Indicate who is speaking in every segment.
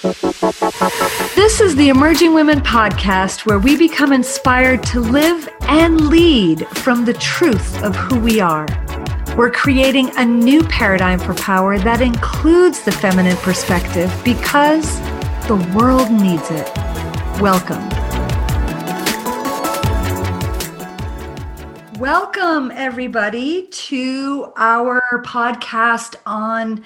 Speaker 1: This is the Emerging Women podcast where we become inspired to live and lead from the truth of who we are. We're creating a new paradigm for power that includes the feminine perspective because the world needs it. Welcome. Welcome, everybody, to our podcast on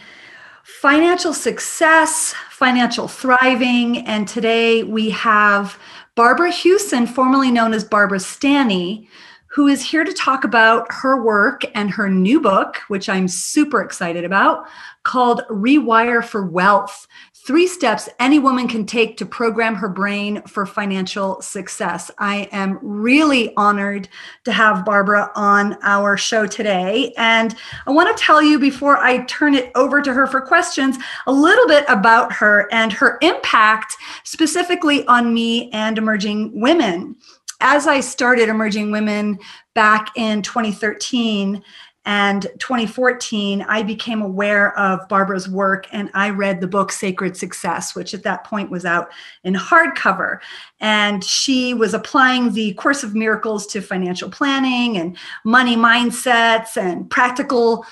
Speaker 1: financial success, financial thriving. And today we have Barbara Huson, formerly known as Barbara Stanny, who is here to talk about her work and her new book, which I'm super excited about, called Rewire for Wealth Three steps any woman can take to program her brain for financial success. I am really honored to have Barbara on our show today. And I want to tell you before I turn it over to her for questions a little bit about her and her impact specifically on me and emerging women. As I started Emerging Women back in 2013, and 2014, I became aware of Barbara's work and I read the book Sacred Success, which at that point was out in hardcover. And she was applying the Course of Miracles to financial planning and money mindsets and practical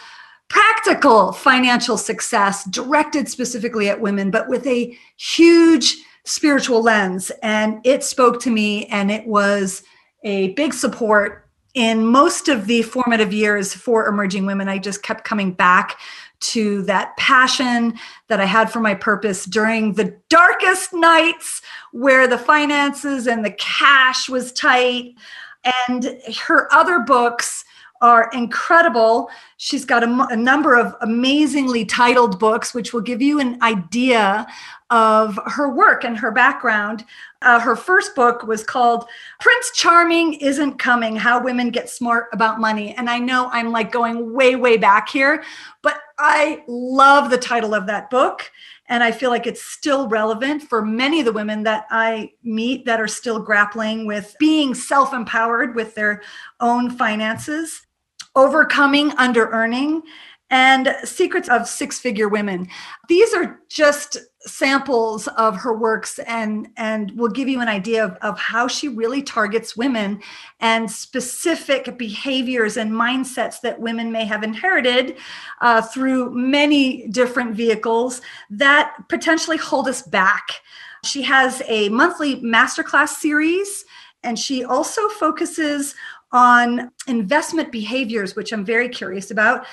Speaker 1: practical financial success directed specifically at women but with a huge spiritual lens and it spoke to me and it was a big support in most of the formative years for emerging women, I just kept coming back to that passion that I had for my purpose during the darkest nights where the finances and the cash was tight. And her other books are incredible. She's got a, a, number of amazingly titled books, which will give you an idea of her work and her background. Uh, her first book was called Prince Charming Isn't Coming How Women Get Smart About Money. And I know I'm like going way, way back here, but I love the title of that book. And I feel like it's still relevant for many of the women that I meet that are still grappling with being self empowered with their own finances, overcoming under earning, and Secrets of Six Figure Women. These are just samples of her works and and will give you an idea of, of how she really targets women and specific behaviors and mindsets that women may have inherited uh, through many different vehicles that potentially hold us back she has a monthly masterclass series and she also focuses on investment behaviors which i'm very curious about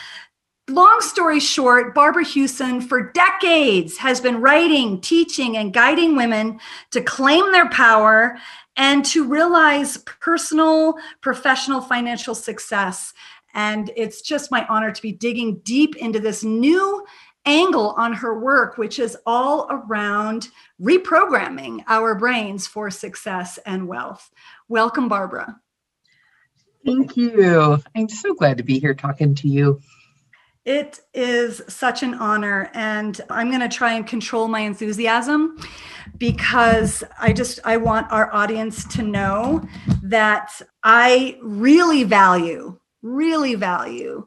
Speaker 1: Long story short, Barbara Huson for decades has been writing, teaching, and guiding women to claim their power and to realize personal, professional, financial success. And it's just my honor to be digging deep into this new angle on her work, which is all around reprogramming our brains for success and wealth. Welcome, Barbara.
Speaker 2: Thank you. I'm so glad to be here talking to you.
Speaker 1: It is such an honor. And I'm going to try and control my enthusiasm because I just I want our audience to know that I really value, really value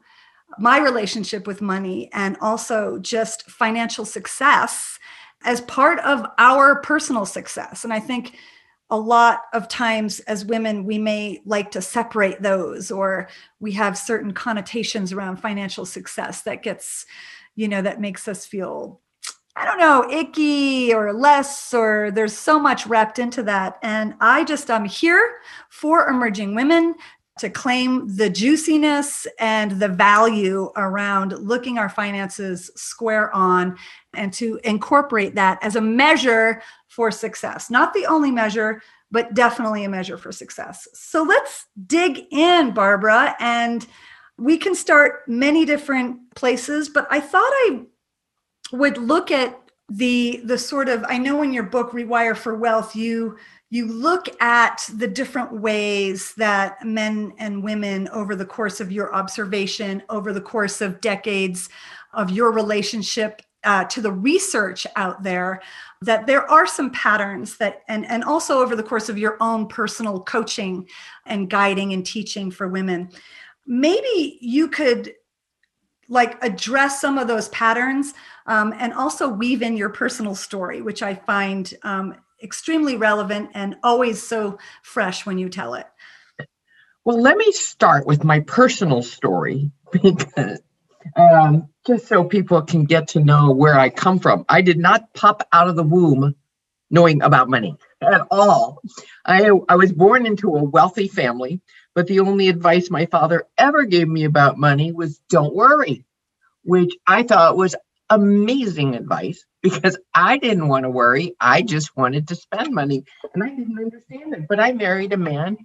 Speaker 1: my relationship with money and also just financial success as part of our personal success. And I think a lot of times as women we may like to separate those or we have certain connotations around financial success that gets you know that makes us feel i don't know icky or less or there's so much wrapped into that. And i just i'm here for emerging women to claim the juiciness and the value around looking our finances square on and to incorporate that as a measure for success. Not the only measure, but definitely a measure for success. So let's dig in, Barbara, and we can start many different places, but I thought I would look at the the sort of I know in your book Rewire for Wealth you you look at the different ways that men and women over the course of your observation over the course of decades of your relationship uh, to the research out there that there are some patterns that and and also over the course of your own personal coaching and guiding and teaching for women maybe you could like address some of those patterns um, and also weave in your personal story, which I find um, extremely relevant and always so fresh when you tell it.
Speaker 2: Well, let me start with my personal story because um, just so people can get to know where I come from. I did not pop out of the womb knowing about money at all. I, I was born into a wealthy family, but the only advice my father ever gave me about money was don't worry, which I thought was amazing advice because I didn't want to worry. I just wanted to spend money and I didn't understand it. But I married a man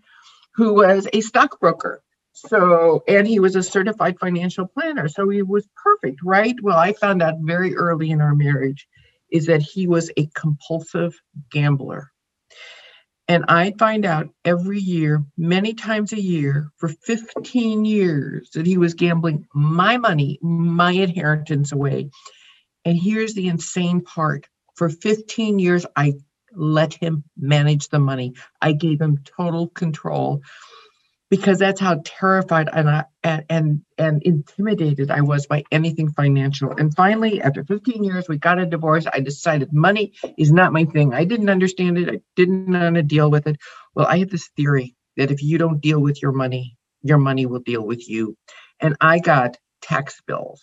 Speaker 2: who was a stockbroker. So, and he was a certified financial planner. So he was perfect, right? Well, I found out very early in our marriage is that he was a compulsive gambler. And I find out every year, many times a year, for 15 years, that he was gambling my money, my inheritance away. And here's the insane part for 15 years, I let him manage the money. I gave him total control because that's how terrified and I, and and intimidated I was by anything financial. And finally, after 15 years, we got a divorce. I decided money is not my thing. I didn't understand it. I didn't want to deal with it. Well, I have this theory that if you don't deal with your money, your money will deal with you. And I got tax bills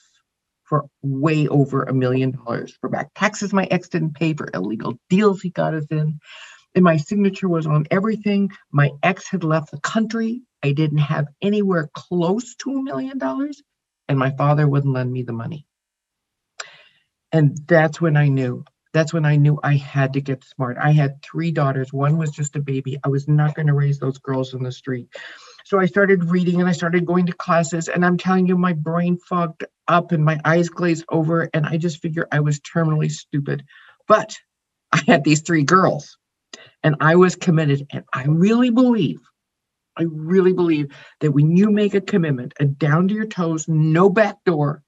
Speaker 2: for way over a million dollars for back taxes my ex didn't pay for illegal deals he got us in and my signature was on everything. My ex had left the country. I didn't have anywhere close to a million dollars, and my father wouldn't lend me the money. And that's when I knew. That's when I knew I had to get smart. I had three daughters. One was just a baby. I was not going to raise those girls in the street. So I started reading and I started going to classes. And I'm telling you, my brain fogged up and my eyes glazed over. And I just figured I was terminally stupid. But I had these three girls and I was committed. And I really believe, I really believe that when you make a commitment, a down to your toes, no back door,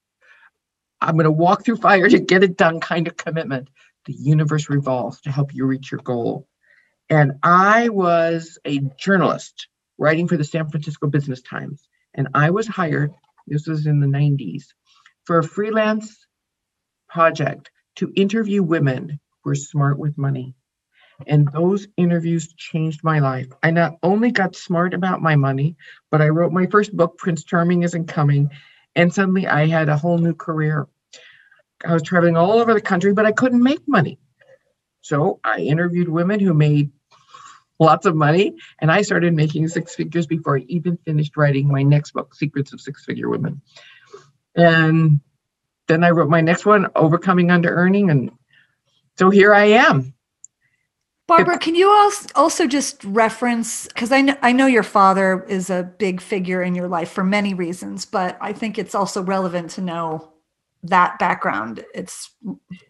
Speaker 2: I'm going to walk through fire to get it done kind of commitment, the universe revolves to help you reach your goal. And I was a journalist writing for the San Francisco Business Times. And I was hired, this was in the 90s, for a freelance project to interview women who are smart with money. And those interviews changed my life. I not only got smart about my money, but I wrote my first book, Prince Charming Isn't Coming. And suddenly I had a whole new career. I was traveling all over the country, but I couldn't make money. So I interviewed women who made lots of money, and I started making six figures before I even finished writing my next book, Secrets of Six Figure Women. And then I wrote my next one, Overcoming Under Earning. And so here I am.
Speaker 1: Barbara, can you also just reference because I know, I know your father is a big figure in your life for many reasons, but I think it's also relevant to know that background. It's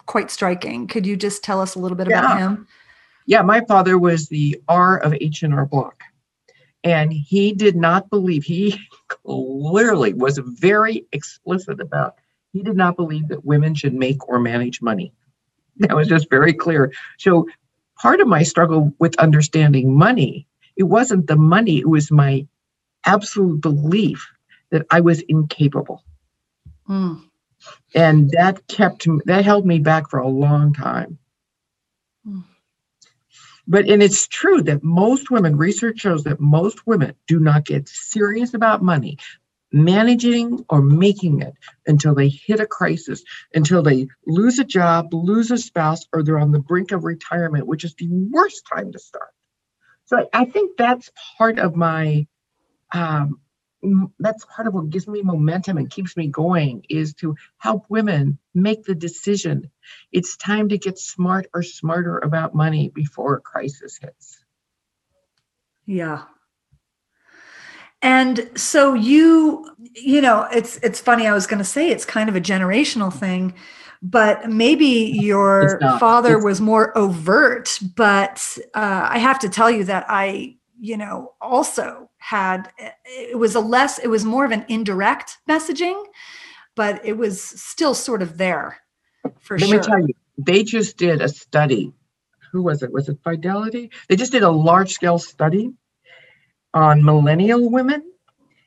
Speaker 1: quite striking. Could you just tell us a little bit yeah. about him?
Speaker 2: Yeah, my father was the R of H&R Block. And he did not believe, he clearly was very explicit about, he did not believe that women should make or manage money. That was just very clear. So part of my struggle with understanding money, it wasn't the money, it was my absolute belief that I was incapable. Mm. And that kept me, that held me back for a long time. Mm. But and it's true that most women, research shows that most women do not get serious about money managing or making it until they hit a crisis, until they lose a job, lose a spouse, or they're on the brink of retirement, which is the worst time to start. So I think that's part of my um, that's part of what gives me momentum and keeps me going is to help women make the decision. It's time to get smart or smarter about money before a crisis hits.
Speaker 1: Yeah, and so you, you know, it's it's funny. I was going to say it's kind of a generational thing, but maybe your father it's- was more overt. But uh, I have to tell you that I, you know, also had it was a less, it was more of an indirect messaging, but it was still sort of there for
Speaker 2: Let
Speaker 1: sure.
Speaker 2: Let me tell you, they just did a study. Who was it? Was it Fidelity? They just did a large scale study on millennial women.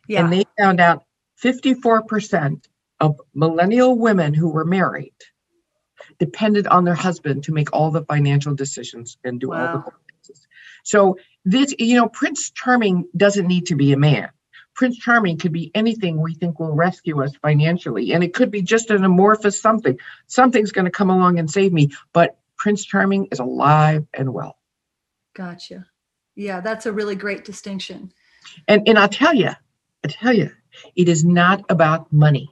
Speaker 2: Yeah. And they found out 54% of millennial women who were married depended on their husband to make all the financial decisions and do all the finances. So this, you know, Prince Charming doesn't need to be a man. Prince Charming could be anything we think will rescue us financially. And it could be just an amorphous something. Something's going to come along and save me. But Prince Charming is alive and well.
Speaker 1: Gotcha. Yeah, that's a really great distinction.
Speaker 2: And and I'll tell you, I tell you, it is not about money.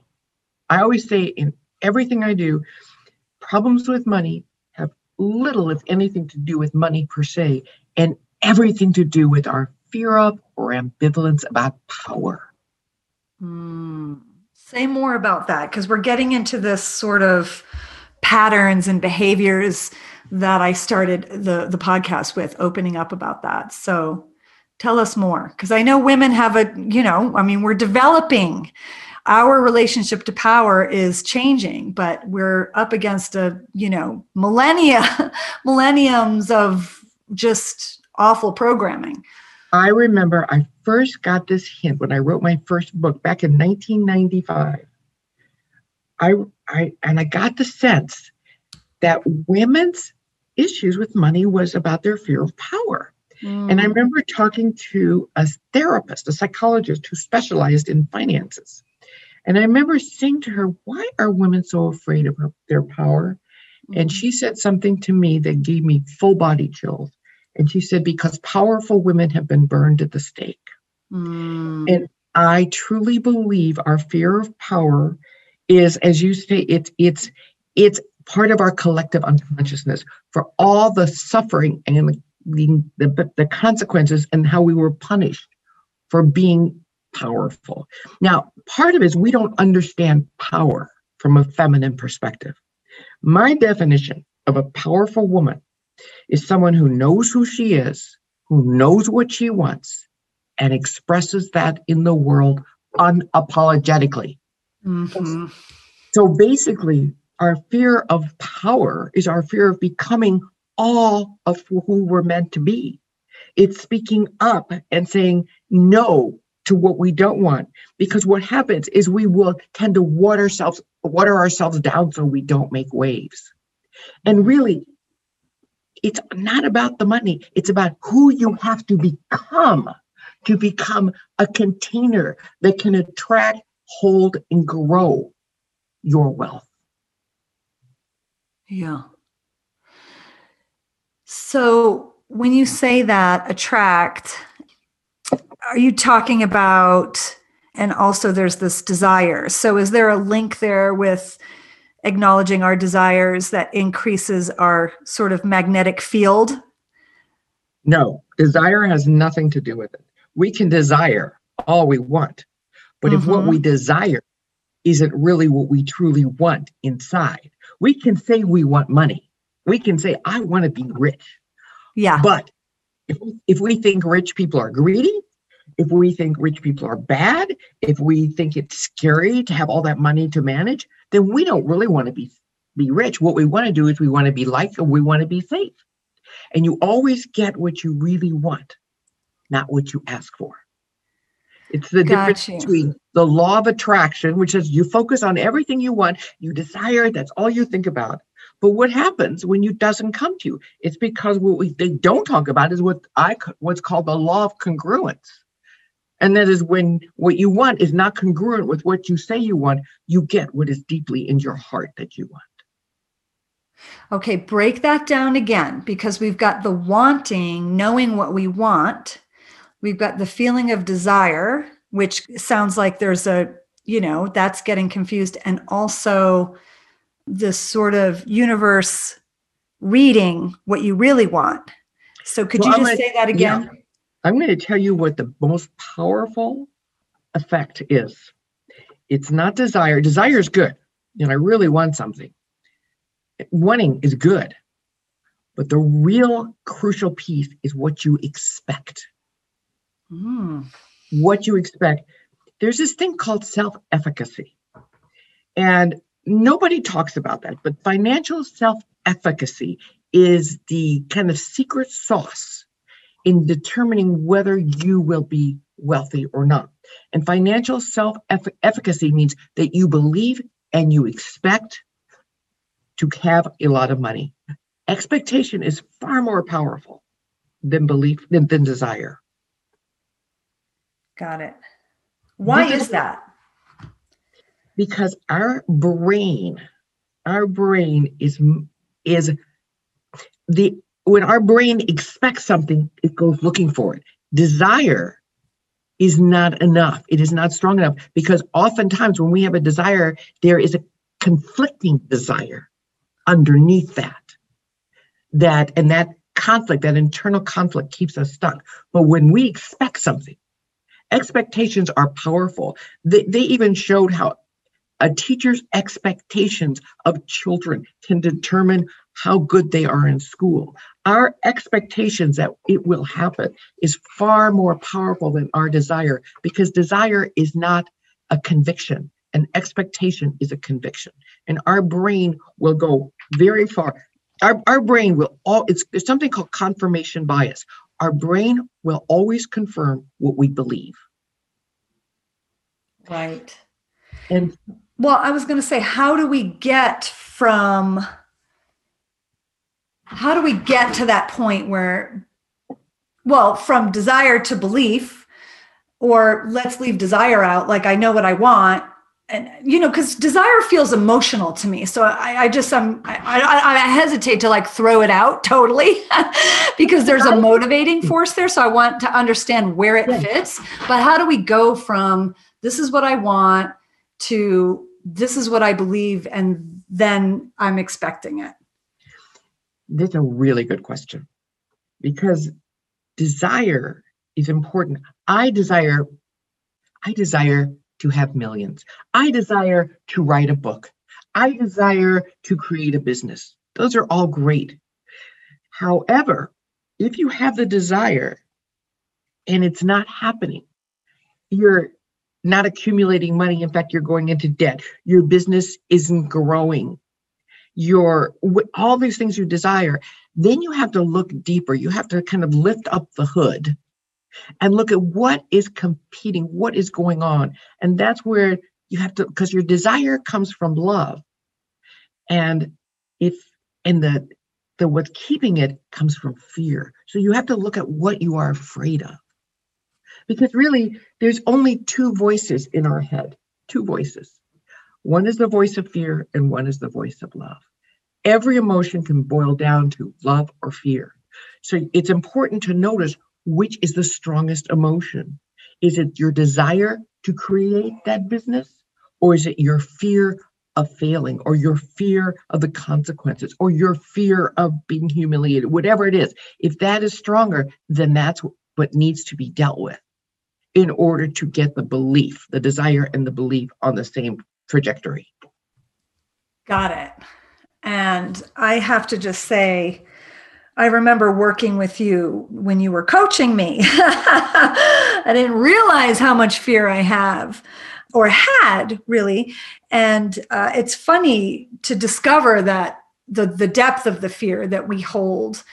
Speaker 2: I always say in everything I do, problems with money have little, if anything, to do with money per se, and everything to do with our fear of or ambivalence about power.
Speaker 1: Hmm. Say more about that because we're getting into this sort of patterns and behaviors that I started the the podcast with, opening up about that. So tell us more because I know women have a, you know, I mean, we're developing. Our relationship to power is changing, but we're up against a, you know, millennia, millenniums of just awful programming.
Speaker 2: I remember I first got this hint when I wrote my first book back in 1995. I, I and I got the sense that women's issues with money was about their fear of power. And I
Speaker 1: Mm.
Speaker 2: remember talking to a therapist, a psychologist who specialized in finances. And I remember saying to her, Why are women so afraid of her, their power? And she said something to me that gave me full body chills. And she said, Because powerful women have been burned at the stake.
Speaker 1: Mm.
Speaker 2: And I truly believe our fear of power is, as you say, it's it's it's part of our collective unconsciousness for all the suffering and the, the, the consequences and how we were punished for being powerful. Now, part of it is we don't understand power from a feminine perspective. My definition of a powerful woman is someone who knows who she is, who knows what she wants, and expresses that in the world unapologetically.
Speaker 1: Mhm.
Speaker 2: So basically, our fear of power is our fear of becoming all of who we're meant to be. It's speaking up and saying no to what we don't want. Because what happens is we will tend to water ourselves, water ourselves down so we don't make waves. And really, it's not about the money, it's about who you have to become to become a container that can attract, hold, and grow your wealth.
Speaker 1: Yeah. So when you say that attract, are you talking about, and also there's this desire. So is there a link there with acknowledging our desires that increases our sort of magnetic field?
Speaker 2: No, desire has nothing to do with it. We can desire all we want, but if what
Speaker 1: Mhm.
Speaker 2: we desire isn't really what we truly want inside, we can say we want money. We can say, I want to be rich.
Speaker 1: Yeah.
Speaker 2: But if, if we think rich people are greedy, if we think rich people are bad, if we think it's scary to have all that money to manage, then we don't really want to be, be rich. What we want to do is we want to be liked and we want to be safe. And you always get what you really want, not what you ask for. It's the difference
Speaker 1: you.
Speaker 2: between the law of attraction, which is you focus on everything you want, you desire, that's all you think about. But what happens when you doesn't come to you? It's because what we they don't talk about is what I what's called the law of congruence. And that is when what you want is not congruent with what you say you want, you get what is deeply in your heart that you want.
Speaker 1: Okay, break that down again because we've got the wanting, knowing what we want. We've got the feeling of desire, which sounds like there's a, you know, that's getting confused. And also this sort of universe reading what you really want. So could
Speaker 2: Well,
Speaker 1: you just
Speaker 2: gonna-
Speaker 1: say that
Speaker 2: yeah.
Speaker 1: again?
Speaker 2: I'm going to tell you what the most powerful effect is. It's not desire. Desire is good. You know, I really want something. Wanting is good. But the real crucial piece is what you expect.
Speaker 1: Mm,
Speaker 2: What you expect. There's this thing called self efficacy. And nobody talks about that, but financial self efficacy is the kind of secret sauce in determining whether you will be wealthy or not. And financial self efficacy means that you believe and you expect to have a lot of money. Expectation is far more powerful than belief than, than desire.
Speaker 1: Got it. Why is that?
Speaker 2: Because our brain, our brain is is the when our brain expects something, it goes looking for it. Desire is not enough. It is not strong enough because oftentimes when we have a desire, there is a conflicting desire underneath that. That and that conflict, that internal conflict keeps us stuck. But when we expect something, expectations are powerful. They, they even showed how a teacher's expectations of children can determine how good they are in school. Our expectations that it will happen is far more powerful than our desire because desire is not a conviction. An expectation is a conviction. And our brain will go very far. Our, our brain will all it's there's something called confirmation bias. Our brain will always confirm what we believe.
Speaker 1: Right.
Speaker 2: And
Speaker 1: well, I was going to say, how do we get from how do we get to that point where well from desire to belief or let's leave desire out like i know what i want and you know because desire feels emotional to me. So i, I just um, i'm I, I, I hesitate to like throw it out totally because there's a motivating force there. So i want to understand where it fits. But how do we go from this is what i want to this is what i believe and then i'm expecting it?
Speaker 2: That's a really good question. Because desire is important. I desire, I desire to have millions. I desire to write a book. I desire to create a business. Those are all great. However, if you have the desire and it's not happening, you're not accumulating money. In fact, you're going into debt. Your business isn't growing your all these things you desire then you have to look deeper you have to kind of lift up the hood and look at what is competing what is going on. And that's where you have to because your desire comes from love. And if and the the what's keeping it comes from fear. So you have to look at what you are afraid of. Because really there's only two voices in our head two voices. One is the voice of fear and one is the voice of love. Every emotion can boil down to love or fear. So it's important to notice which is the strongest emotion. Is it your desire to create that business? Or is it your fear of failing, or your fear of the consequences, or your fear of being humiliated, whatever it is? If that is stronger, then that's what needs to be dealt with in order to get the belief, the desire and the belief on the same trajectory.
Speaker 1: Got it. And I have to just say, I remember working with you when you were coaching me. I didn't realize how much fear I have or had really. And uh, it's funny to discover that the, the depth of the fear that we hold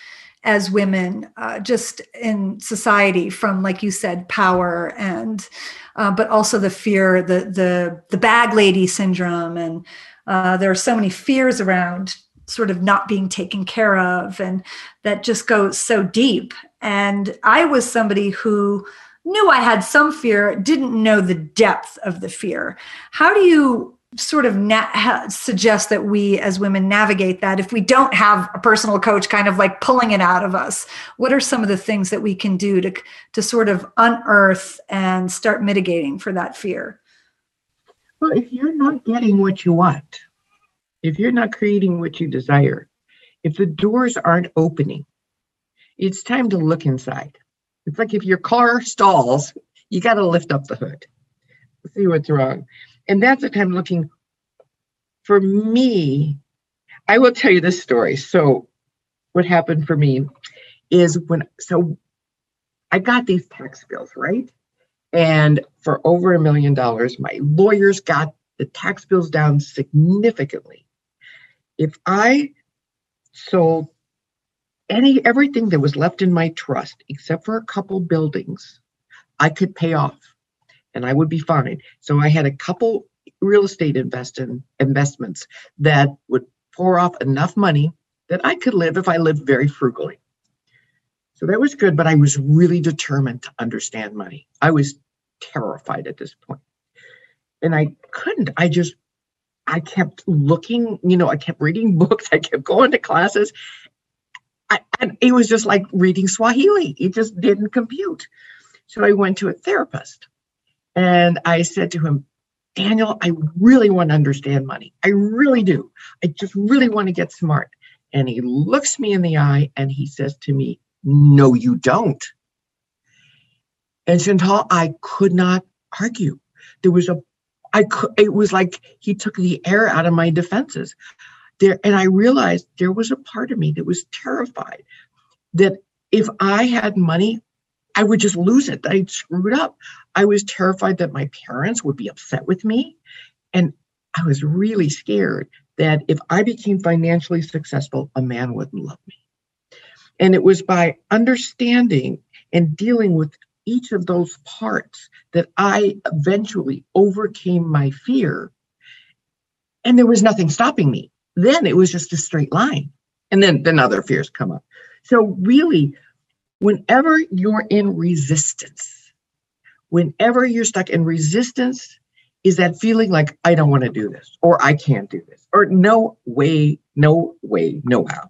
Speaker 1: as women uh, just in society from like you said power and uh, but also the fear the the the bag lady syndrome and uh, there are so many fears around sort of not being taken care of, and that just goes so deep. And I was somebody who knew I had some fear, didn't know the depth of the fear. How do you sort of na- suggest that we as women navigate that if we don't have a personal coach kind of like pulling it out of us what are some of the things that we can do to to sort of unearth and start mitigating for that fear
Speaker 2: well, if you're not getting what you want, if you're not creating what you desire, if the doors aren't opening, it's time to look inside. It's like if your car stalls, you got to lift up the hood, see what's wrong. And that's the time looking. For me, I will tell you this story. So, what happened for me is when, so I got these tax bills, right? And for over a million dollars, my lawyers got the tax bills down significantly. If I sold any everything that was left in my trust, except for a couple buildings, I could pay off and I would be fine. So I had a couple real estate invest in, investments that would pour off enough money that I could live if I lived very frugally. So that was good, but I was really determined to understand money. I was terrified at this point. And I couldn't. I just I kept looking, you know, I kept reading books, I kept going to classes. I, and it was just like reading Swahili. It just didn't compute. So I went to a therapist and I said to him, Daniel, I really want to understand money. I really do. I just really want to get smart. And he looks me in the eye and he says to me, No, you don't. And Chantal, I could not argue. There was a, I could, it was like he took the air out of my defenses. There, and I realized there was a part of me that was terrified that if I had money, I would just lose it. I'd screw it up. I was terrified that my parents would be upset with me. And I was really scared that if I became financially successful, a man wouldn't love me. And it was by understanding and dealing with each of those parts that I eventually overcame my fear. And there was nothing stopping me. Then it was just a straight line. And then, then other fears come up. So, really, whenever you're in resistance, whenever you're stuck in resistance, is that feeling like I don't want to do this, or I can't do this, or no way, no way, no how.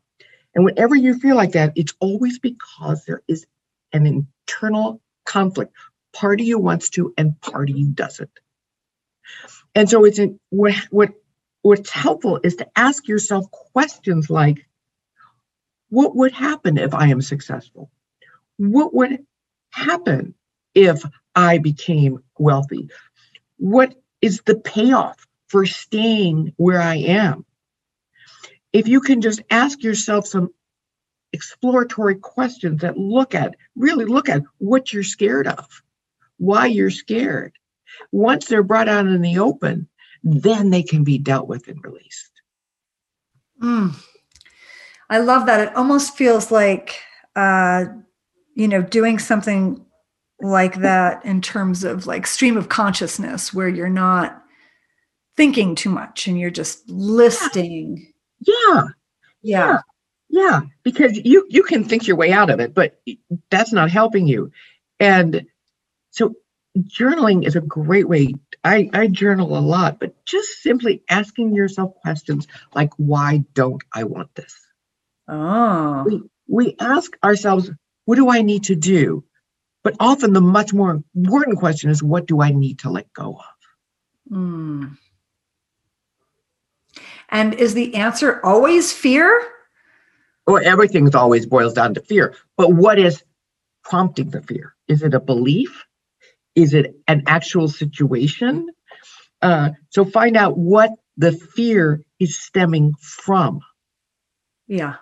Speaker 2: And whenever you feel like that, it's always because there is an internal conflict. Part of you wants to, and part of you doesn't. And so it's what what what's helpful is to ask yourself questions like, what would happen if I am successful? what would happen if I became wealthy? What is the payoff for staying where I am? If you can just ask yourself some exploratory questions that look at, really look at what you're scared of, why you're scared. Once they're brought out in the open, then they can be dealt with and released.
Speaker 1: Mm. I love that. It almost feels like uh, you know doing something like that in terms of like stream of consciousness where you're not thinking too much and you're just listing
Speaker 2: yeah yeah yeah because you you can think your way out of it but that's not helping you and so journaling is a great way i i journal a lot but just simply asking yourself questions like why don't i want this
Speaker 1: oh
Speaker 2: we, we ask ourselves what do I need to do? But often the much more important question is, what do I need to let go of?
Speaker 1: Mm. And is the answer always fear?
Speaker 2: Well, everything always boils down to fear. But what is prompting the fear? Is it a belief? Is it an actual situation? Uh, so find out what the fear is stemming from.
Speaker 1: Yeah.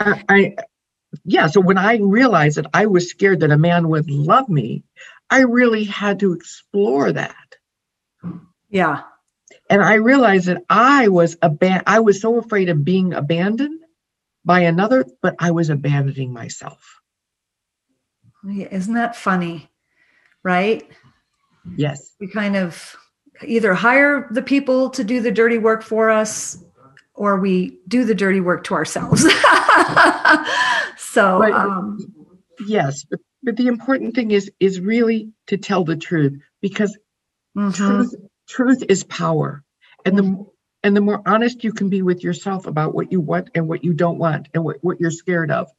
Speaker 2: I, I yeah, so when I realized that I was scared that a man would love me, I really had to explore that.
Speaker 1: Yeah.
Speaker 2: And I realized that I was aban- I was so afraid of being abandoned by another, but I was abandoning myself.
Speaker 1: Isn't that funny? Right?
Speaker 2: Yes.
Speaker 1: We kind of either hire the people to do the dirty work for us or we do the dirty work to ourselves. so but, um,
Speaker 2: yes, but, but the important thing is is really to tell the truth because mm-hmm. truth truth is power. And the mm-hmm. And the more honest you can be with yourself about what you want and what you don't want and what, what you're scared of,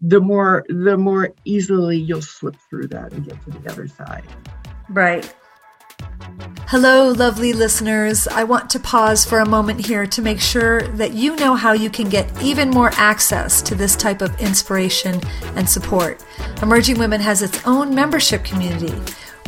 Speaker 2: the more the more easily you'll slip through that and get to the other side.
Speaker 1: Right. Hello, lovely listeners. I want to pause for a moment here to make sure that you know how you can get even more access to this type of inspiration and support. Emerging Women has its own membership community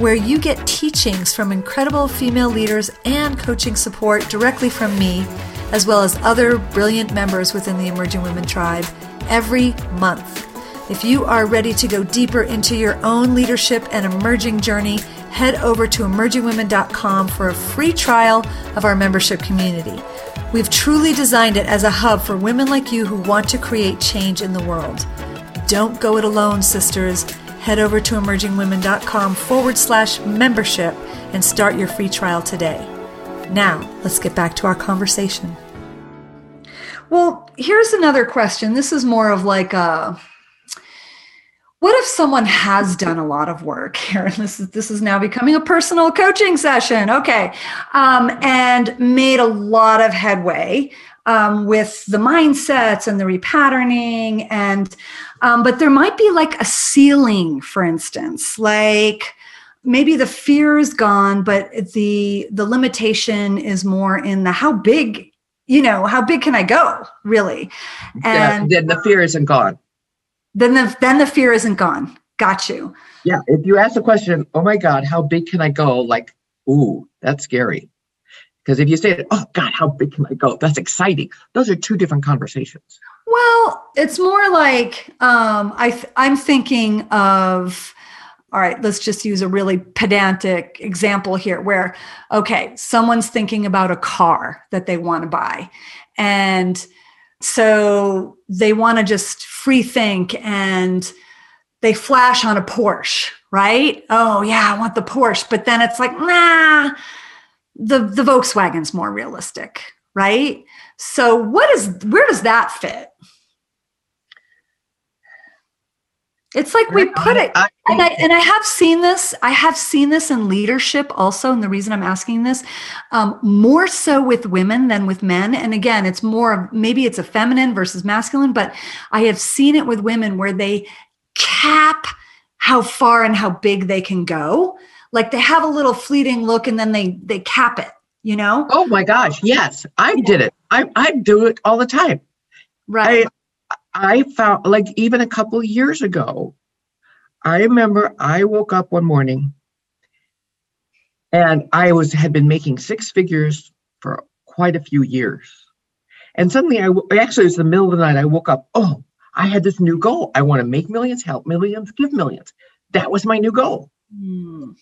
Speaker 1: where you get teachings from incredible female leaders and coaching support directly from me, as well as other brilliant members within the Emerging Women tribe every month. If you are ready to go deeper into your own leadership and emerging journey, head over to emergingwomen.com for a free trial of our membership community. We've truly designed it as a hub for women like you who want to create change in the world. Don't go it alone, sisters. Head over to emergingwomen.com forward slash membership and start your free trial today. Now, let's get back to our conversation. Well, here's another question. This is more of like a what if someone has done a lot of work here and this is this is now becoming a personal coaching session okay um, and made a lot of headway um, with the mindsets and the repatterning and um, but there might be like a ceiling for instance like maybe the fear is gone but the the limitation is more in the how big you know how big can i go really?
Speaker 2: And yeah, then the fear isn't gone.
Speaker 1: Then the then the fear isn't gone. Got you.
Speaker 2: Yeah if you ask the question oh my god how big can i go? Like ooh that's scary because if you say oh god how big can i go that's exciting those are two different conversations
Speaker 1: well it's more like um, I th- i'm thinking of all right, let's just use a really pedantic example here where, okay, someone's thinking about a car that they want to buy. And so they want to just free think and they flash on a Porsche, right? Oh, yeah, I want the Porsche. But then it's like, nah, the, the Volkswagen's more realistic, right? So what is where does that fit? It's like we put it, and I and I have seen this. I have seen this in leadership also, and the reason I'm asking this, um, more so with women than with men. And again, it's more of maybe it's a feminine versus masculine, but I have seen it with women where they cap how far and how big they can go. Like they have a little fleeting look, and then they they cap it. You know?
Speaker 2: Oh my gosh! Yes, I did it. I I do it all the time.
Speaker 1: Right. I,
Speaker 2: I found like even a couple years ago, I remember I woke up one morning and I was had been making six figures for quite a few years. And suddenly I actually it was the middle of the night I woke up, oh, I had this new goal. I want to make millions, help millions, give millions. That was my new goal. Mm.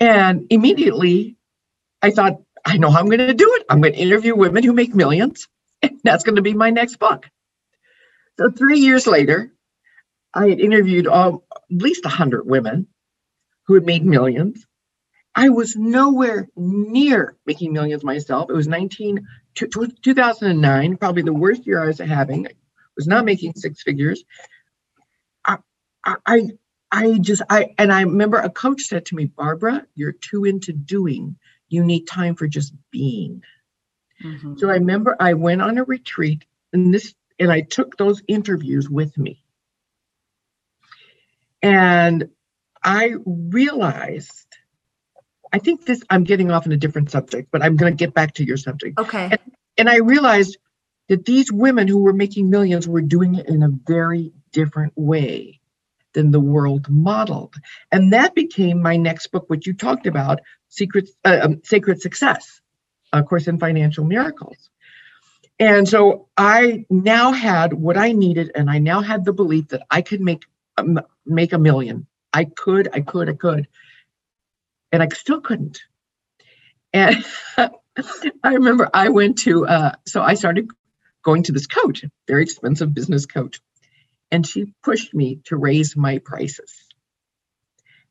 Speaker 2: And immediately I thought, I know how I'm going to do it. I'm going to interview women who make millions. And that's going to be my next book. So three years later, I had interviewed all, at least 100 women who had made millions. I was nowhere near making millions myself. It was 19, 2009, probably the worst year I was having. I was not making six figures. I, I, I just, I, and I remember a coach said to me, Barbara, you're too into doing. You need time for just being. Mm-hmm. So I remember I went on a retreat, and this and I took those interviews with me. And I realized, I think this, I'm getting off on a different subject, but I'm going to get back to your subject.
Speaker 1: Okay.
Speaker 2: And, and I realized that these women who were making millions were doing it in a very different way than the world modeled. And that became my next book, which you talked about, Secret, uh, um, Sacred Success, of course, in Financial Miracles. And so I now had what I needed, and I now had the belief that I could make make a million. I could, I could, I could, and I still couldn't. And I remember I went to, uh, so I started going to this coach, very expensive business coach, and she pushed me to raise my prices.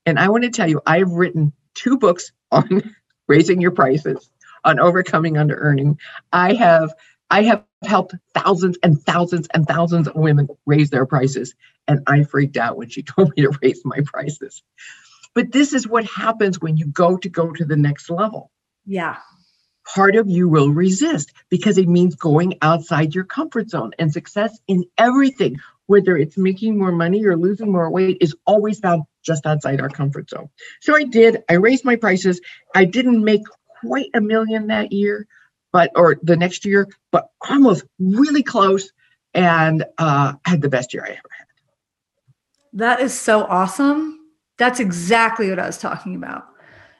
Speaker 2: And I want to tell you, I've written two books on raising your prices, on overcoming under earning. I have I have helped thousands and thousands and thousands of women raise their prices. And I freaked out when she told me to raise my prices. But this is what happens when you go to go to the next level.
Speaker 1: Yeah.
Speaker 2: Part of you will resist because it means going outside your comfort zone and success in everything, whether it's making more money or losing more weight, is always found just outside our comfort zone. So I did. I raised my prices. I didn't make quite a million that year, but or the next year, but almost really close and uh, had the best year I ever had.
Speaker 1: That is so awesome. That's exactly what I was talking about.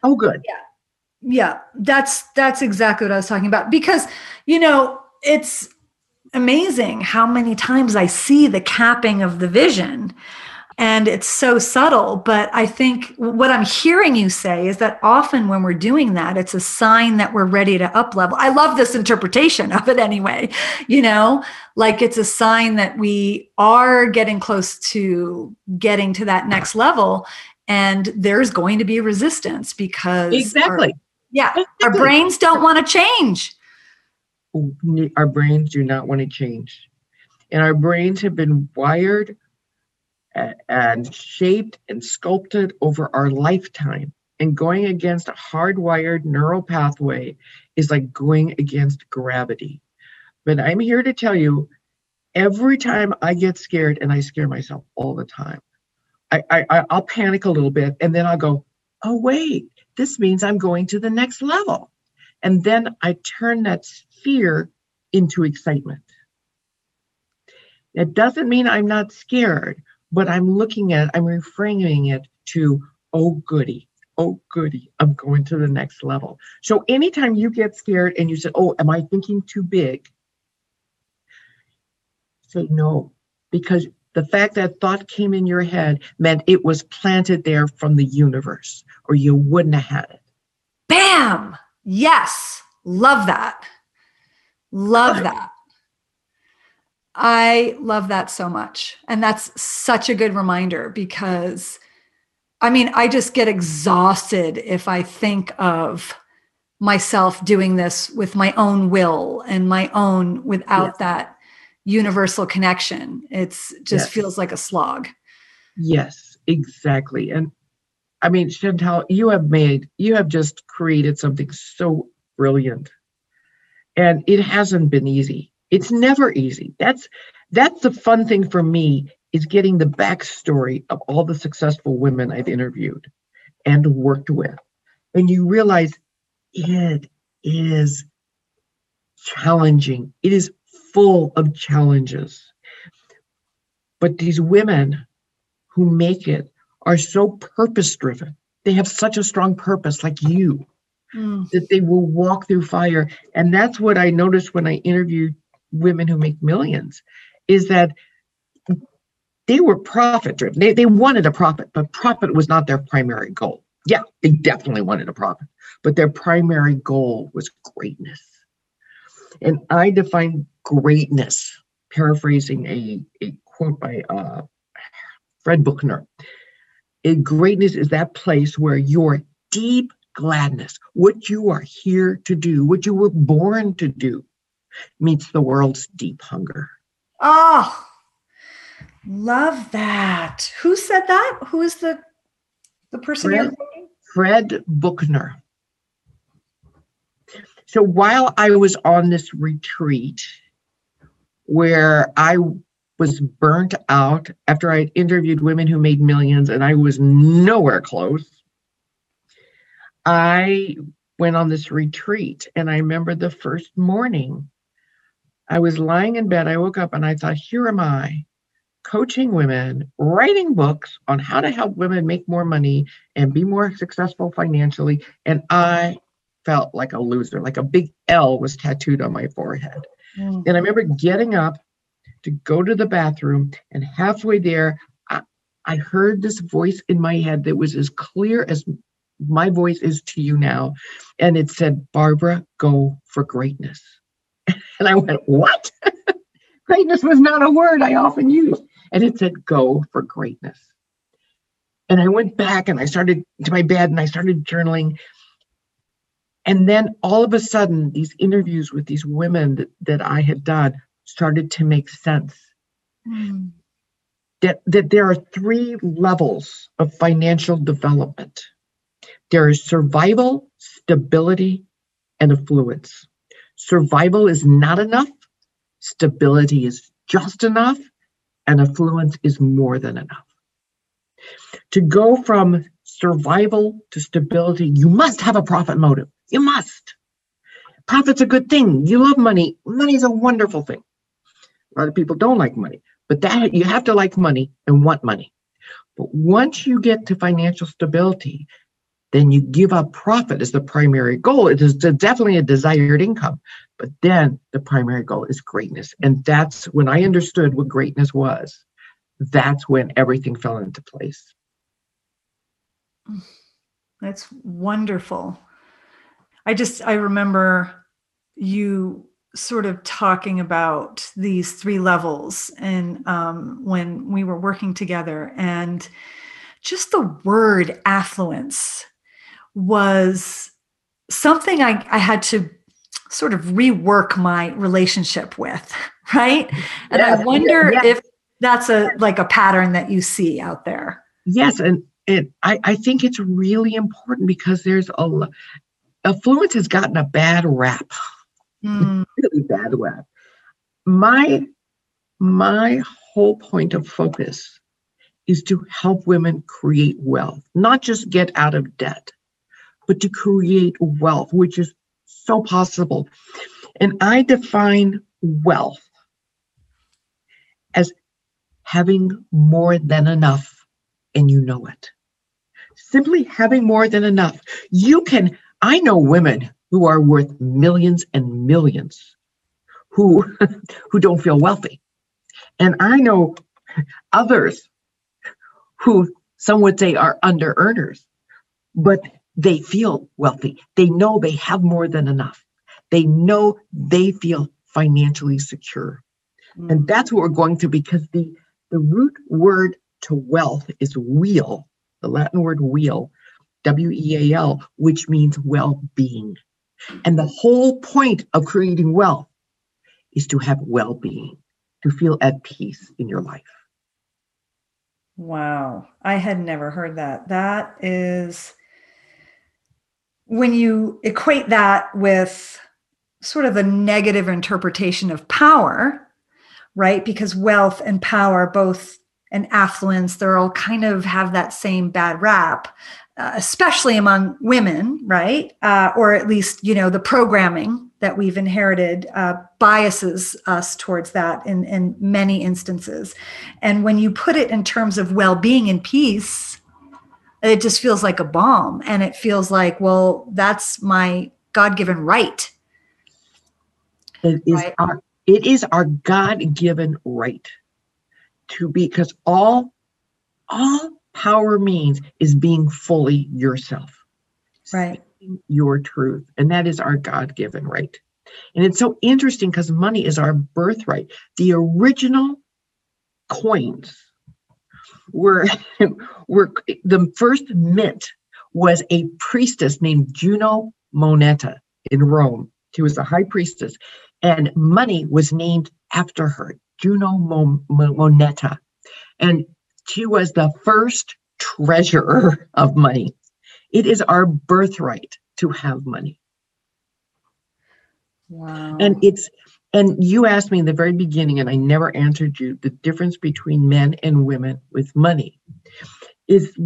Speaker 2: Oh, good.
Speaker 1: Yeah. Yeah, that's that's exactly what I was talking about because you know, it's amazing how many times I see the capping of the vision. And it's so subtle but i think what i'm hearing you say is that often when we're doing that it's a sign that we're ready to up level i love this interpretation of it anyway you know? Like it's a sign that we are getting close to getting to that next level and there's going to be resistance because
Speaker 2: exactly.
Speaker 1: Our, yeah exactly. our brains don't want to change
Speaker 2: our brains do not want to change and our brains have been wired and shaped and sculpted over our lifetime. And going against a hardwired neural pathway is like going against gravity. But I'm here to tell you every time I get scared, and I scare myself all the time, I, I, I'll panic a little bit and then I'll go, oh, wait, this means I'm going to the next level. And then I turn that fear into excitement. It doesn't mean I'm not scared, but I'm looking at, I'm reframing it to, oh, goody, oh, goody, I'm going to the next level. So anytime you get scared and you say, oh, am I thinking too big? Say no, because the fact that thought came in your head meant it was planted there from the universe, or you wouldn't have had it.
Speaker 1: Bam! Yes. Love that. Love that. I love that so much. And that's such a good reminder because I mean, I just get exhausted if I think of myself doing this with my own will and my own without yes. that universal connection. It's just yes. feels like a slog.
Speaker 2: Yes, exactly. And I mean, Chantal, you have made, you have just created something so brilliant. And it hasn't been easy. It's never easy. That's that's the fun thing for me is getting the backstory of all the successful women I've interviewed and worked with. And you realize it is challenging. It is full of challenges. But these women who make it are so purpose driven. They have such a strong purpose, like you, mm. that they will walk through fire. And that's what I noticed when I interviewed women who make millions is that they were profit driven. They, they wanted a profit, but profit was not their primary goal. Yeah, they definitely wanted a profit, but their primary goal was greatness. And I define greatness, paraphrasing a, a quote by uh, Fred Buechner. A greatness is that place where your deep gladness, what you are here to do, what you were born to do, meets the world's deep hunger.
Speaker 1: Oh, love that. Who said that? Who is the the person
Speaker 2: Fred, Fred Buechner. So while I was on this retreat where I was burnt out after I had interviewed women who made millions and I was nowhere close, I went on this retreat. And I remember the first morning I was lying in bed. I woke up and I thought, here am I coaching women, writing books on how to help women make more money and be more successful financially. And I felt like a loser, like a big L was tattooed on my forehead. Mm. And I remember getting up to go to the bathroom, and halfway there, I, I heard this voice in my head that was as clear as my voice is to you now. And it said, Barbara, go for greatness. And I went, What? greatness was not a word I often use. And it said, Go for greatness. And I went back and I started to my bed and I started journaling. And then all of a sudden, these interviews with these women that, that I had done started to make sense. Mm. That, that there are three levels of financial development there is survival, stability, and affluence. Survival is not enough, stability is just enough, and affluence is more than enough. To go from survival to stability, you must have a profit motive. You must. Profit's a good thing. You love money. Money is a wonderful thing. A lot of people don't like money, but that you have to like money and want money. But once you get to financial stability, then you give up profit as the primary goal. It is definitely a desired income, but then the primary goal is greatness. And that's when I understood what greatness was. that's when everything fell into place.
Speaker 1: That's wonderful. I just, I remember you sort of talking about these three levels and um, when we were working together and just the word affluence was something I, I had to sort of rework my relationship with right? And i wonder if that's a like a pattern that you see out there.
Speaker 2: Yes and it i, I think it's really important because there's a affluence has gotten a bad rap. Mm. really bad rap. My my whole point of focus is to help women create wealth not just get out of debt but to create wealth which is so possible and i define wealth as having more than enough and you know it. Simply having more than enough. You can, I know women who are worth millions and millions who who don't feel wealthy. And I know others who some would say are under earners, but they feel wealthy. They know they have more than enough. They know they feel financially secure. Mm. And that's what we're going through because the, the root word to wealth is weal, the Latin word weal, W E A L, which means well being. And the whole point of creating wealth is to have well being, to feel at peace in your life.
Speaker 1: Wow. I had never heard that. That is when you equate that with sort of a negative interpretation of power, right? Because wealth and power, both and affluence, they're all kind of have that same bad rap, uh, especially among women, right? Uh, or at least, you know, the programming that we've inherited uh, biases us towards that in, in many instances. And when you put it in terms of well being and peace, it just feels like a bomb. And it feels like, well, that's my God given right.
Speaker 2: It is right? our it is our God-given right to be because all all power means is being fully yourself.
Speaker 1: Right.
Speaker 2: Your truth. And that is our God-given right. And it's so interesting because money is our birthright. The original coins were, were the first mint was a priestess named Juno Moneta in Rome. She was a high priestess and money was named after her, Juno Moneta. And she was the first treasurer of money. It is our birthright to have money.
Speaker 1: Wow.
Speaker 2: And it's and you asked me in the very beginning, and I never answered you, the difference between men and women with money. Is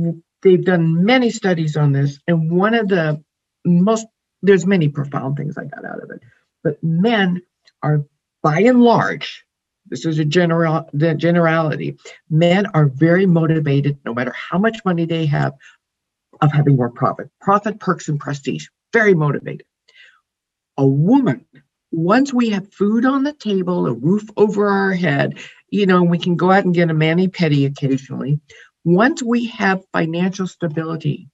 Speaker 2: they've done many studies on this, and one of the most there's many profound things I got out of it. But men are by and large this is a general the generality men are very motivated no matter how much money they have of having more profit. Profit perks and prestige very motivated. A woman once we have food on the table a roof over our head you know we can go out and get a mani pedi occasionally once we have financial stability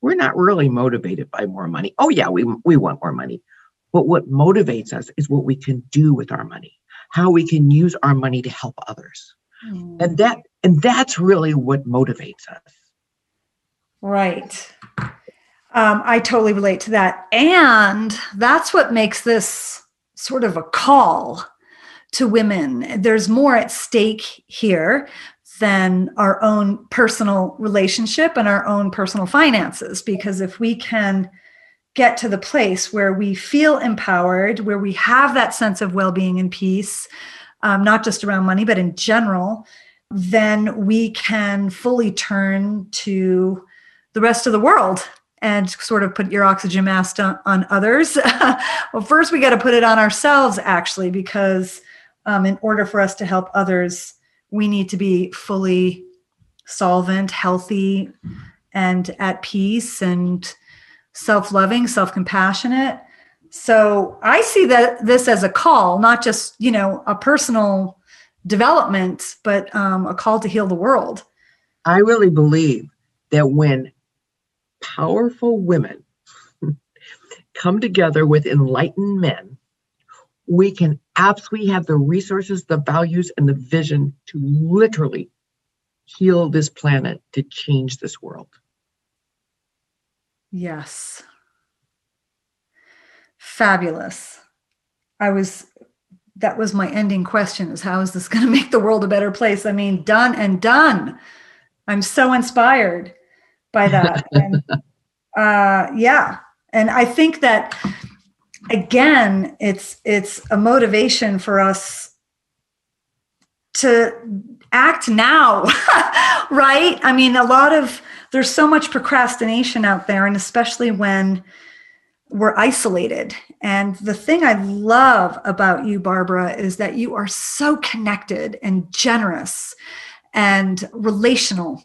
Speaker 2: we're not really motivated by more money oh yeah we, we want more money but what motivates us is what we can do with our money, how we can use our money to help others. Mm. And that and that's really what motivates us.
Speaker 1: Right. Um, I totally relate to that. And that's what makes this sort of a call to women. There's more at stake here than our own personal relationship and our own personal finances. Because if we can get to the place where we feel empowered, where we have that sense of well being and peace, um, not just around money, but in general, then we can fully turn to the rest of the world and sort of put your oxygen mask on, on others. well, first, we got to put it on ourselves, actually, because um, in order for us to help others, we need to be fully solvent, healthy, and at peace and self-loving, self-compassionate. So I see that this as a call, not just, you know, a personal development, but um, a call to heal the world.
Speaker 2: I really believe that when powerful women come together with enlightened men, we can absolutely have the resources, the values, and the vision to literally heal this planet, to change this world.
Speaker 1: Yes. Fabulous. I was that was my ending question is how is this going to make the world a better place? I mean, done and done. I'm so inspired by that. and uh yeah. And I think that again, it's it's a motivation for us to act now, right? I mean, a lot of there's so much procrastination out there, and especially when we're isolated. And the thing I love about you, Barbara, is that you are so connected and generous and relational.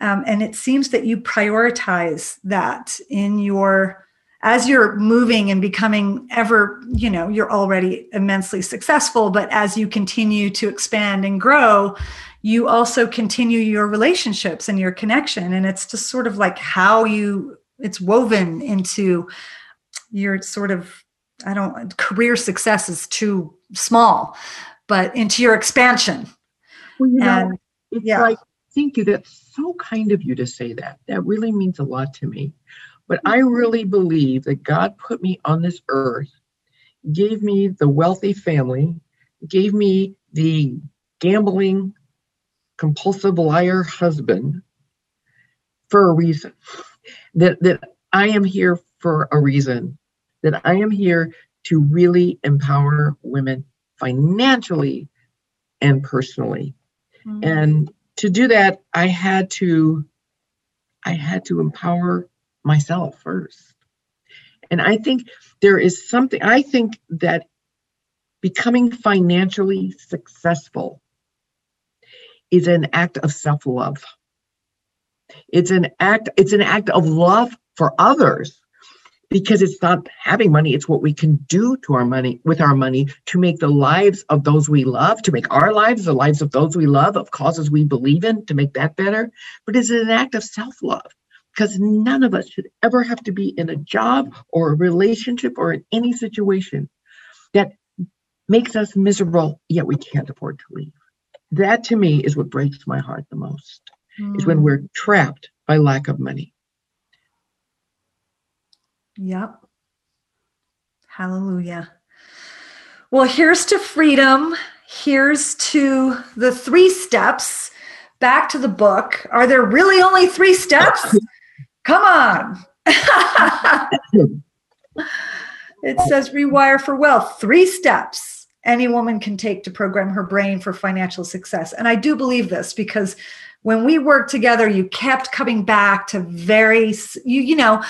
Speaker 1: Um, and it seems that you prioritize that in your as you're moving and becoming ever, you know, you're already immensely successful, but as you continue to expand and grow, you also continue your relationships and your connection. And it's just sort of like how you, it's woven into your sort of, I don't, career success is too small, but into your expansion.
Speaker 2: Well, you and, know, it's yeah. like, thank you. That's so kind of you to say that. That really means a lot to me. But I really believe that God put me on this earth, gave me the wealthy family, gave me the gambling, compulsive liar husband for a reason. That, that I am here for a reason. That I am here to really empower women financially and personally. Mm-hmm. And to do that, I had to I had to empower myself first. And I think there is something, I think that becoming financially successful is an act of self-love. It's an act, it's an act of love for others because it's not having money, it's what we can do to our money with our money to make the lives of those we love, to make our lives, the lives of those we love, of causes we believe in, to make that better. But it's an act of self-love because none of us should ever have to be in a job or a relationship or in any situation that makes us miserable, yet we can't afford to leave. That to me is what breaks my heart the most, mm. is when we're trapped by lack of money.
Speaker 1: Yep. Hallelujah. Well, here's to freedom. Here's to the three steps. Back to the book. Are there really only three steps? Come on. it says rewire for wealth, three steps any woman can take to program her brain for financial success. And I do believe this because when we worked together, you kept coming back to very, you, you know,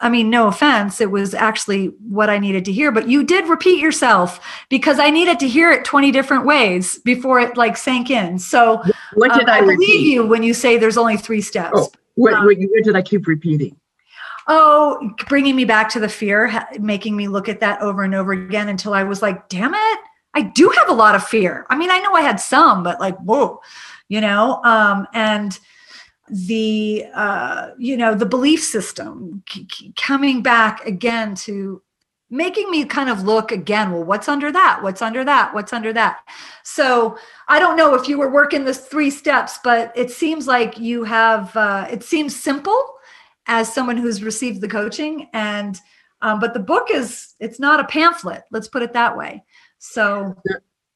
Speaker 1: I mean, no offense, it was actually what I needed to hear, but you did repeat yourself because I needed to hear it 20 different ways before it like sank in. So
Speaker 2: what did um, I, I
Speaker 1: believe you when you say there's only three steps.
Speaker 2: Oh, what, um, what, what did I keep repeating?
Speaker 1: Oh, bringing me back to the fear, making me look at that over and over again until I was like, damn it, I do have a lot of fear. I mean, I know I had some, but like, whoa, you know, um, and the, uh, you know, the belief system coming back again to making me kind of look again well what's under that? What's under that? What's under that? So i don't know if you were working the three steps but it seems like you have uh, it seems simple as someone who's received the coaching and um, but the book is it's not a pamphlet. Let's put it that way. So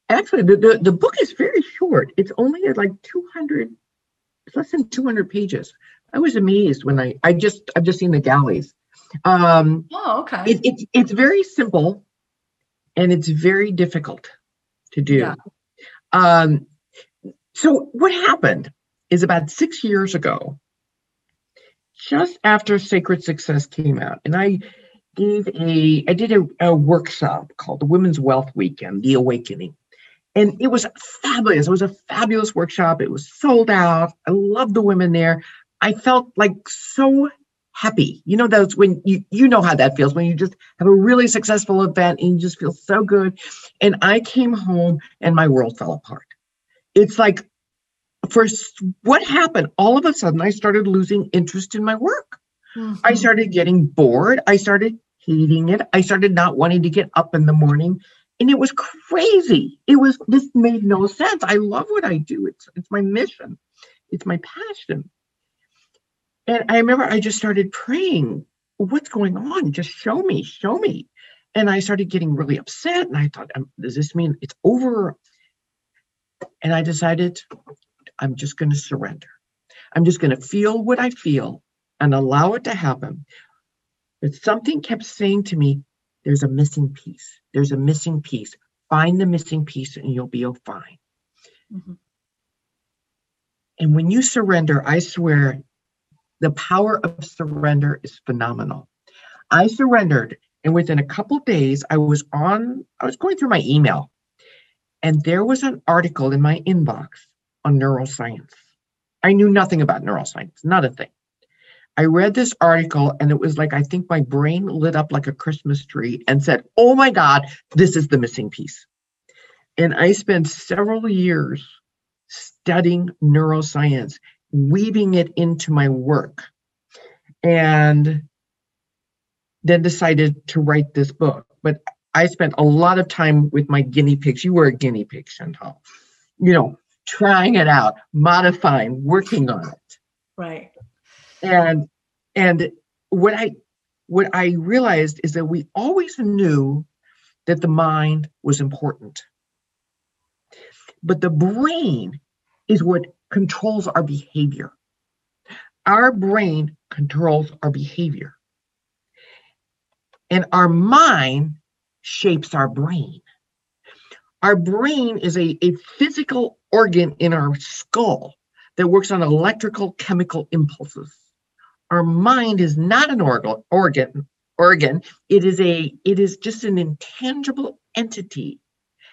Speaker 2: actually the, the, the book is very short. It's only like 200 it's less than 200 pages i was amazed when i i just i've just seen the galleys
Speaker 1: um, oh, okay.
Speaker 2: It, it's it's very simple, and it's very difficult to do. Yeah. Um, so what happened is about six years ago, just after Sacred Success came out, and I gave a I did a, a workshop called the Women's Wealth Weekend, The Awakening. And it was fabulous. It was a fabulous workshop. It was sold out. I loved the women there. I felt like so happy. You know, that's when you you know how that feels when you just have a really successful event and you just feel so good. And I came home and my world fell apart. it's like first what happened all of a sudden i started losing interest in my work mm-hmm. i started getting bored i started hating it i started not wanting to get up in the morning and it was crazy. It was this made no sense. I love what i do. It's it's my mission. It's my passion. And i remember i just started praying what's going on? Just show me show me. And i started getting really upset and i thought um, does this mean it's over? And i decided I'm just going to surrender. I'm just going to feel what I feel and allow it to happen. But something kept saying to me, there's a missing piece. There's a missing piece. Find the missing piece and you'll be fine. Mm-hmm. And when you surrender, I swear the power of surrender is phenomenal. I surrendered, and within a couple days, I was on, I was going through my email, and there was an article in my inbox on neuroscience. I knew nothing about neuroscience, not a thing. I read this article and it was like, I think my brain lit up like a Christmas tree and said, Oh my God, this is the missing piece. And I spent several years studying neuroscience, weaving it into my work, and then decided to write this book. But I spent a lot of time with my guinea pigs. You were a guinea pig, Chantal. You know, trying it out, modifying, working on it.
Speaker 1: Right.
Speaker 2: And and what I what I realized is that we always knew that the mind was important. But the brain is what controls our behavior. Our brain controls our behavior. And our mind shapes our brain. Our brain is a, a physical organ in our skull that works on electrical chemical impulses. Our mind is not an organ, organ, organ. It is a it is just an intangible entity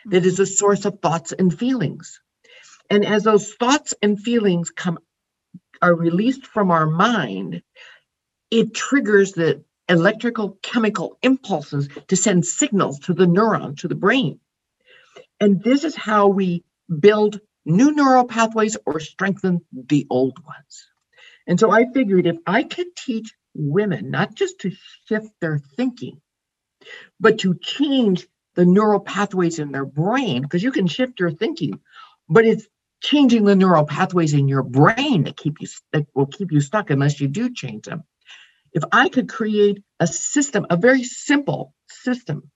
Speaker 2: that is a mm-hmm. source of thoughts and feelings. And as those thoughts and feelings come are released from our mind, it triggers the electrical chemical impulses to send signals to the neuron, to the brain. And this is how we build new neural pathways or strengthen the old ones. And so I figured if I could teach women not just to shift their thinking, but to change the neural pathways in their brain, because you can shift your thinking, but it's changing the neural pathways in your brain that keep you that will keep you stuck unless you do change them. If I could create a system, a very simple system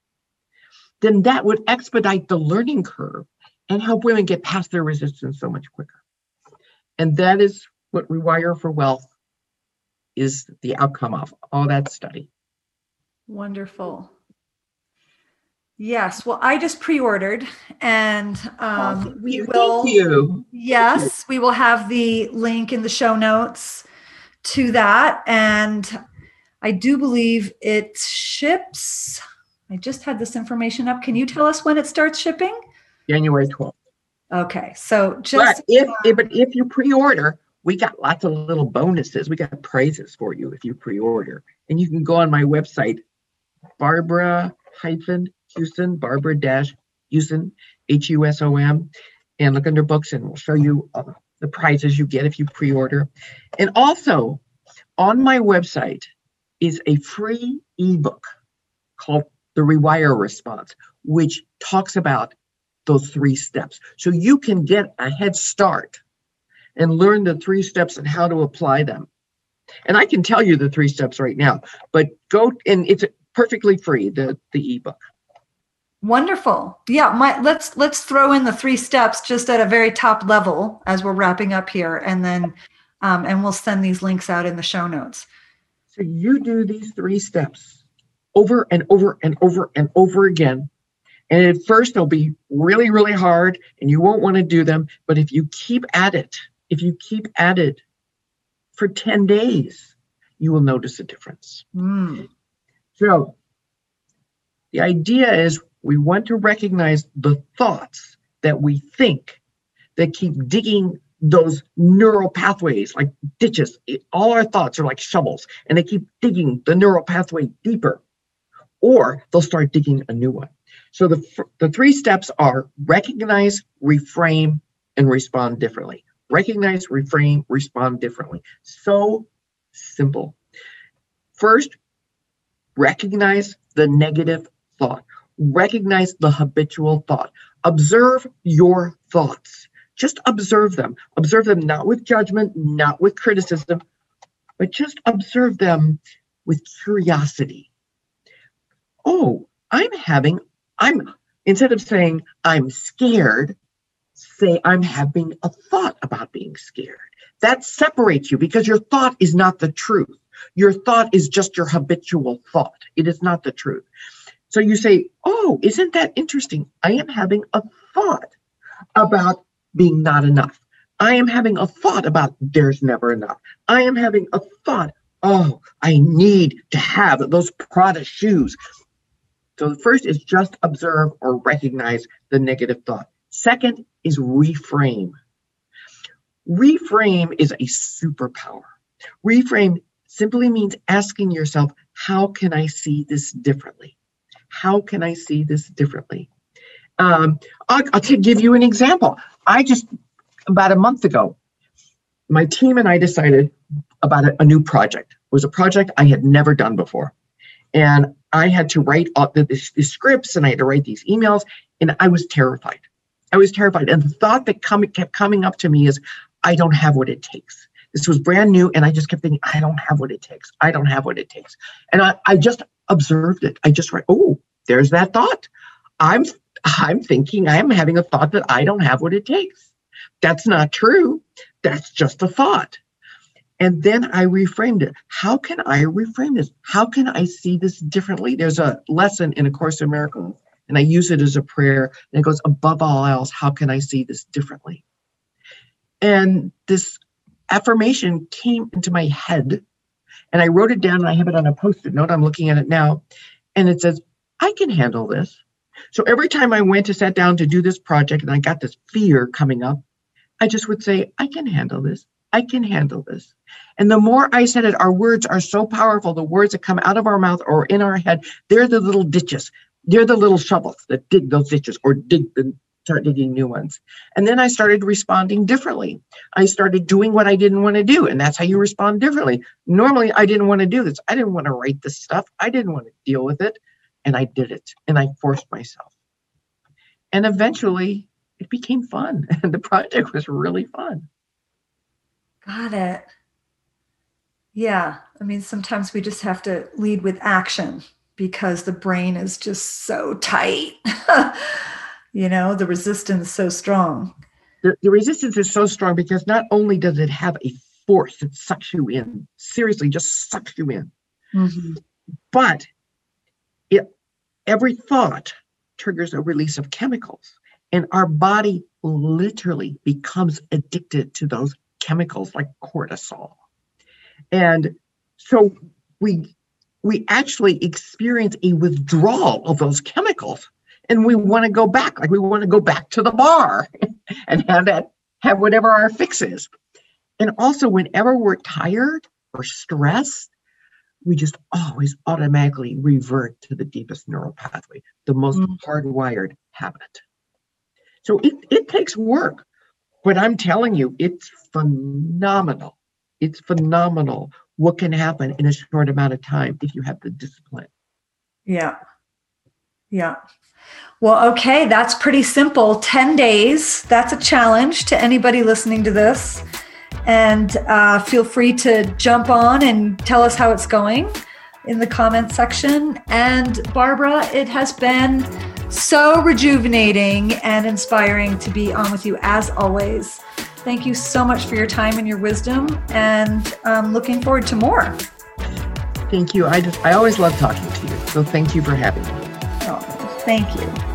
Speaker 2: then that would expedite the learning curve and help women get past their resistance so much quicker. And that is what Rewire for Wealth is the outcome of all that study.
Speaker 1: Wonderful. Yes. Well, I just pre-ordered, and um, oh, we will.
Speaker 2: Thank you.
Speaker 1: Yes, we will have the link in the show notes to that, and I do believe it ships I just had this information up. Can you tell us when it starts shipping?
Speaker 2: January 12th.
Speaker 1: Okay, so just
Speaker 2: but if, if but if you pre-order, we got lots of little bonuses. We got prizes for you if you pre-order, and you can go on my website, Barbara hyphen Huson, Barbara dash Huson, H U S O M, and look under books, and we'll show you uh, the prizes you get if you pre-order. And also, on my website is a free ebook called the rewire response, which talks about those three steps. So you can get a head start and learn the three steps and how to apply them. And I can tell you the three steps right now, but go and it's perfectly free, the, the ebook.
Speaker 1: Wonderful. Yeah, my, let's let's throw in the three steps just at a very top level as we're wrapping up here, and then um, and we'll send these links out in the show notes.
Speaker 2: So you do these three steps over and over and over and over again. And at first, they'll be really, really hard and you won't want to do them. But if you keep at it, if you keep at it for 10 days, you will notice a difference. Mm. So, the idea is we want to recognize the thoughts that we think that keep digging those neural pathways like ditches. All our thoughts are like shovels and they keep digging the neural pathway deeper or they'll start digging a new one. So the, the three steps are recognize, reframe, and respond differently. Recognize, reframe, respond differently. So simple. First, recognize the negative thought. Recognize the habitual thought. Observe your thoughts. Just observe them. Observe them not with judgment, not with criticism, but just observe them with curiosity. Oh, I'm having, I'm, instead of saying I'm scared, say I'm having a thought about being scared. That separates you because your thought is not the truth. Your thought is just your habitual thought. It is not the truth. So you say, Oh, isn't that interesting? I am having a thought about being not enough. I am having a thought about there's never enough. I am having a thought, oh, I need to have those Prada shoes. So the first is just observe or recognize the negative thought. Second is reframe. Reframe is a superpower. Reframe simply means asking yourself, how can I see this differently? How can I see this differently? Um, I'll, I'll give you an example. I just, about a month ago, my team and I decided about a, a new project. It was a project I had never done before. And I had to write all the, the, the scripts and I had to write these emails, and I was terrified. I was terrified. And the thought that come, kept coming up to me is, I don't have what it takes. This was brand new, and I just kept thinking, I don't have what it takes. I don't have what it takes. And I, I just observed it. I just write, oh, there's that thought. I'm I'm thinking I'm having a thought that I don't have what it takes. That's not true. That's just a thought. And then I reframed it. How can I reframe this? How can I see this differently? There's a lesson in A Course in Miracles, and I use it as a prayer. And it goes, above all else, how can I see this differently? And this affirmation came into my head, and I wrote it down, and I have it on a post it note. I'm looking at it now. And it says, I can handle this. So every time I went to sit down to do this project and I got this fear coming up, I just would say, I can handle this. I can handle this. And the more I said it, our words are so powerful. The words that come out of our mouth or in our head, they're the little ditches. They're the little shovels that dig those ditches or dig the start digging new ones. And then I started responding differently. I started doing what I didn't want to do. And that's how you respond differently. Normally, I didn't want to do this. I didn't want to write this stuff. I didn't want to deal with it and I did it and I forced myself. And eventually it became fun and the project was really fun.
Speaker 1: Got it. Yeah. I mean, sometimes we just have to lead with action because the brain is just so tight. you know, the resistance so strong.
Speaker 2: The, the resistance is so strong because not only does it have a force that sucks you in, seriously, just sucks you in, mm-hmm. but it every thought triggers a release of chemicals and our body literally becomes addicted to those chemicals like cortisol and so we we actually experience a withdrawal of those chemicals and we want to go back like we want to go back to the bar and have that have whatever our fix is and also whenever we're tired or stressed we just always automatically revert to the deepest neural pathway, the most mm. hardwired habit. So it, it takes work, but I'm telling you, it's phenomenal. It's phenomenal what can happen in a short amount of time if you have the discipline.
Speaker 1: Yeah. Yeah. Well, okay, that's pretty simple. 10 days. That's a challenge to anybody listening to this and uh, feel free to jump on and tell us how it's going in the comment section. And Barbara, it has been so rejuvenating and inspiring to be on with you as always. Thank you so much for your time and your wisdom, and I'm looking forward to more.
Speaker 2: Thank you. I just I always love talking to you. So thank you for having me.
Speaker 1: Oh, thank you.